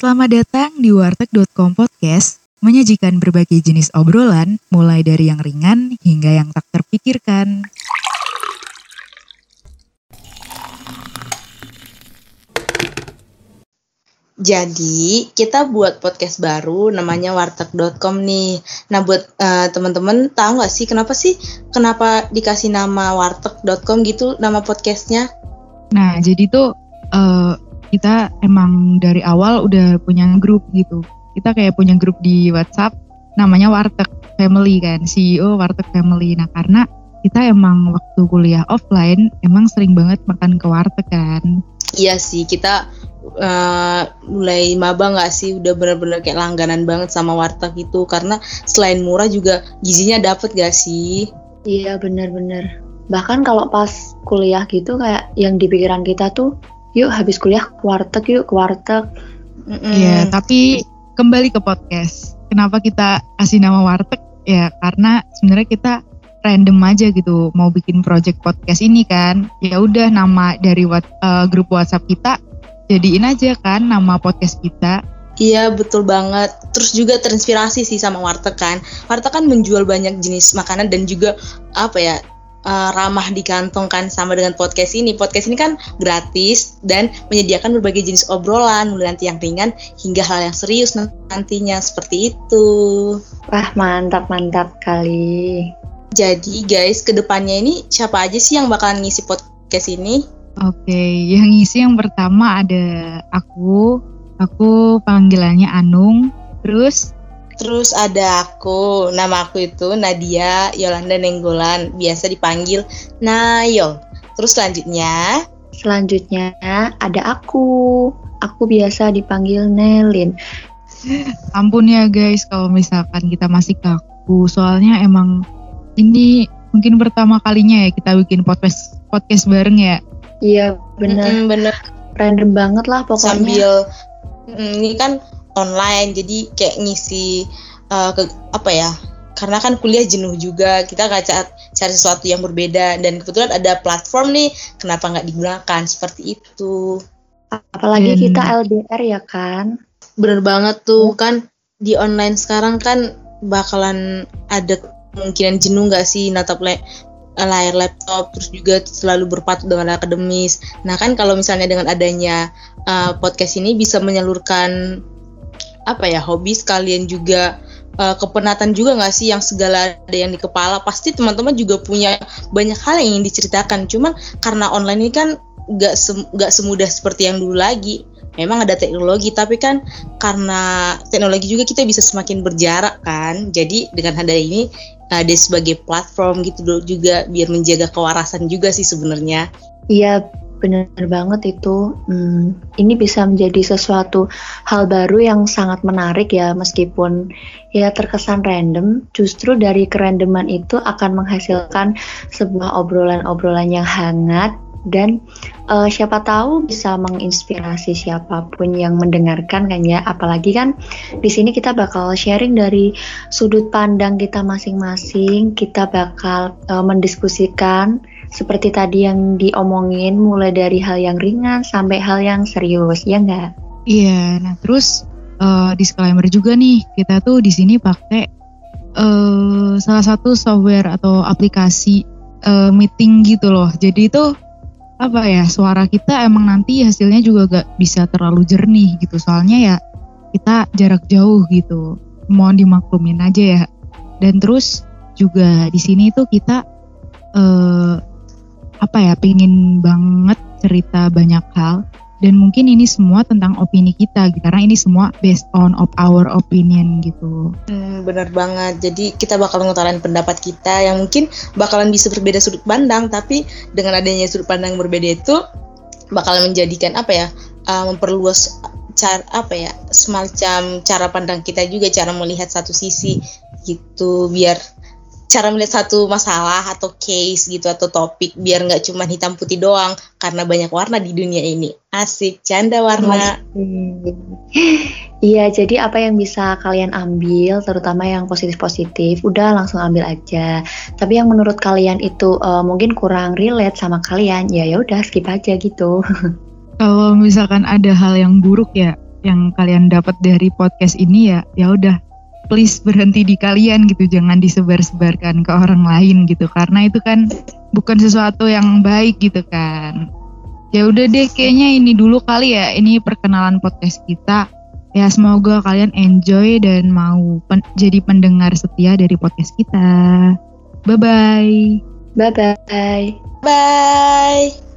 Selamat datang di warteg.com podcast, menyajikan berbagai jenis obrolan, mulai dari yang ringan hingga yang tak terpikirkan. Jadi kita buat podcast baru namanya warteg.com nih. Nah buat uh, teman-teman tahu nggak sih kenapa sih kenapa dikasih nama warteg.com gitu nama podcastnya? Nah jadi tuh uh, kita emang dari awal udah punya grup gitu. Kita kayak punya grup di WhatsApp namanya Warteg Family kan, CEO Warteg Family. Nah karena kita emang waktu kuliah offline emang sering banget makan ke warteg kan. Iya sih kita uh, mulai maba nggak sih udah bener-bener kayak langganan banget sama warteg itu karena selain murah juga gizinya dapet gak sih? Iya bener-bener. Bahkan kalau pas kuliah gitu kayak yang di pikiran kita tuh yuk habis kuliah ke warteg yuk ke warteg. Iya mm -mm. tapi kembali ke podcast. Kenapa kita kasih nama warteg? Ya karena sebenarnya kita random aja gitu mau bikin project podcast ini kan ya udah nama dari what, uh, grup WhatsApp kita jadiin aja kan nama podcast kita Iya betul banget. Terus juga terinspirasi sih sama warteg kan. Warteg kan menjual banyak jenis makanan dan juga apa ya uh, ramah di kantong kan sama dengan podcast ini. Podcast ini kan gratis dan menyediakan berbagai jenis obrolan mulai nanti yang ringan hingga hal yang serius nantinya seperti itu. Wah mantap mantap kali. Jadi guys ke depannya ini siapa aja sih yang bakalan ngisi podcast ini? Oke, okay, yang ngisi yang pertama ada aku, aku panggilannya Anung, terus terus ada aku, nama aku itu Nadia Yolanda Nenggolan, biasa dipanggil Nayo. Terus selanjutnya? Selanjutnya ada aku, aku biasa dipanggil Nelin. Ampun ya guys kalau misalkan kita masih kaku, soalnya emang ini mungkin pertama kalinya ya kita bikin podcast podcast bareng ya. Iya benar. Mm -hmm, bener. Random banget lah pokoknya. Sambil mm, ini kan online jadi kayak ngisi uh, ke apa ya? Karena kan kuliah jenuh juga kita nggak cari, cari sesuatu yang berbeda dan kebetulan ada platform nih kenapa nggak digunakan seperti itu. Apalagi hmm. kita LDR ya kan. Bener banget tuh oh. kan di online sekarang kan bakalan ada kemungkinan jenuh nggak sih natap le layar laptop terus juga selalu berpacu dengan akademis. Nah kan kalau misalnya dengan adanya uh, podcast ini bisa menyalurkan apa ya hobi sekalian juga uh, kepenatan juga nggak sih yang segala ada yang di kepala? Pasti teman-teman juga punya banyak hal yang ingin diceritakan. Cuman karena online ini kan nggak nggak sem semudah seperti yang dulu lagi. Memang ada teknologi tapi kan karena teknologi juga kita bisa semakin berjarak kan. Jadi dengan ada ini ada sebagai platform gitu juga biar menjaga kewarasan juga sih sebenarnya. Iya benar banget itu. Hmm, ini bisa menjadi sesuatu hal baru yang sangat menarik ya meskipun ya terkesan random. Justru dari kerandoman itu akan menghasilkan sebuah obrolan-obrolan yang hangat dan uh, siapa tahu bisa menginspirasi siapa pun yang mendengarkan kan ya apalagi kan di sini kita bakal sharing dari sudut pandang kita masing-masing kita bakal uh, mendiskusikan seperti tadi yang diomongin mulai dari hal yang ringan sampai hal yang serius ya enggak iya nah terus uh, disclaimer juga nih kita tuh di sini pakai uh, salah satu software atau aplikasi uh, meeting gitu loh. Jadi itu apa ya suara kita emang nanti hasilnya juga gak bisa terlalu jernih gitu. Soalnya ya kita jarak jauh gitu. Mohon dimaklumin aja ya. Dan terus juga di sini tuh kita eh, apa ya pengen banget cerita banyak hal dan mungkin ini semua tentang opini kita gitu karena ini semua based on of our opinion gitu. Hmm, bener banget. Jadi kita bakal ngutarain pendapat kita yang mungkin bakalan bisa berbeda sudut pandang, tapi dengan adanya sudut pandang berbeda itu bakalan menjadikan apa ya uh, memperluas cara apa ya semacam cara pandang kita juga cara melihat satu sisi gitu biar cara melihat satu masalah atau case gitu atau topik biar nggak cuma hitam putih doang karena banyak warna di dunia ini. Asik canda warna. Iya jadi apa yang bisa kalian ambil terutama yang positif positif udah langsung ambil aja. Tapi yang menurut kalian itu uh, mungkin kurang relate sama kalian ya ya udah skip aja gitu. Kalau misalkan ada hal yang buruk ya yang kalian dapat dari podcast ini ya ya udah please berhenti di kalian gitu jangan disebar-sebarkan ke orang lain gitu karena itu kan bukan sesuatu yang baik gitu kan. Ya udah deh kayaknya ini dulu kali ya ini perkenalan podcast kita. Ya semoga kalian enjoy dan mau pen jadi pendengar setia dari podcast kita. Bye bye bye bye bye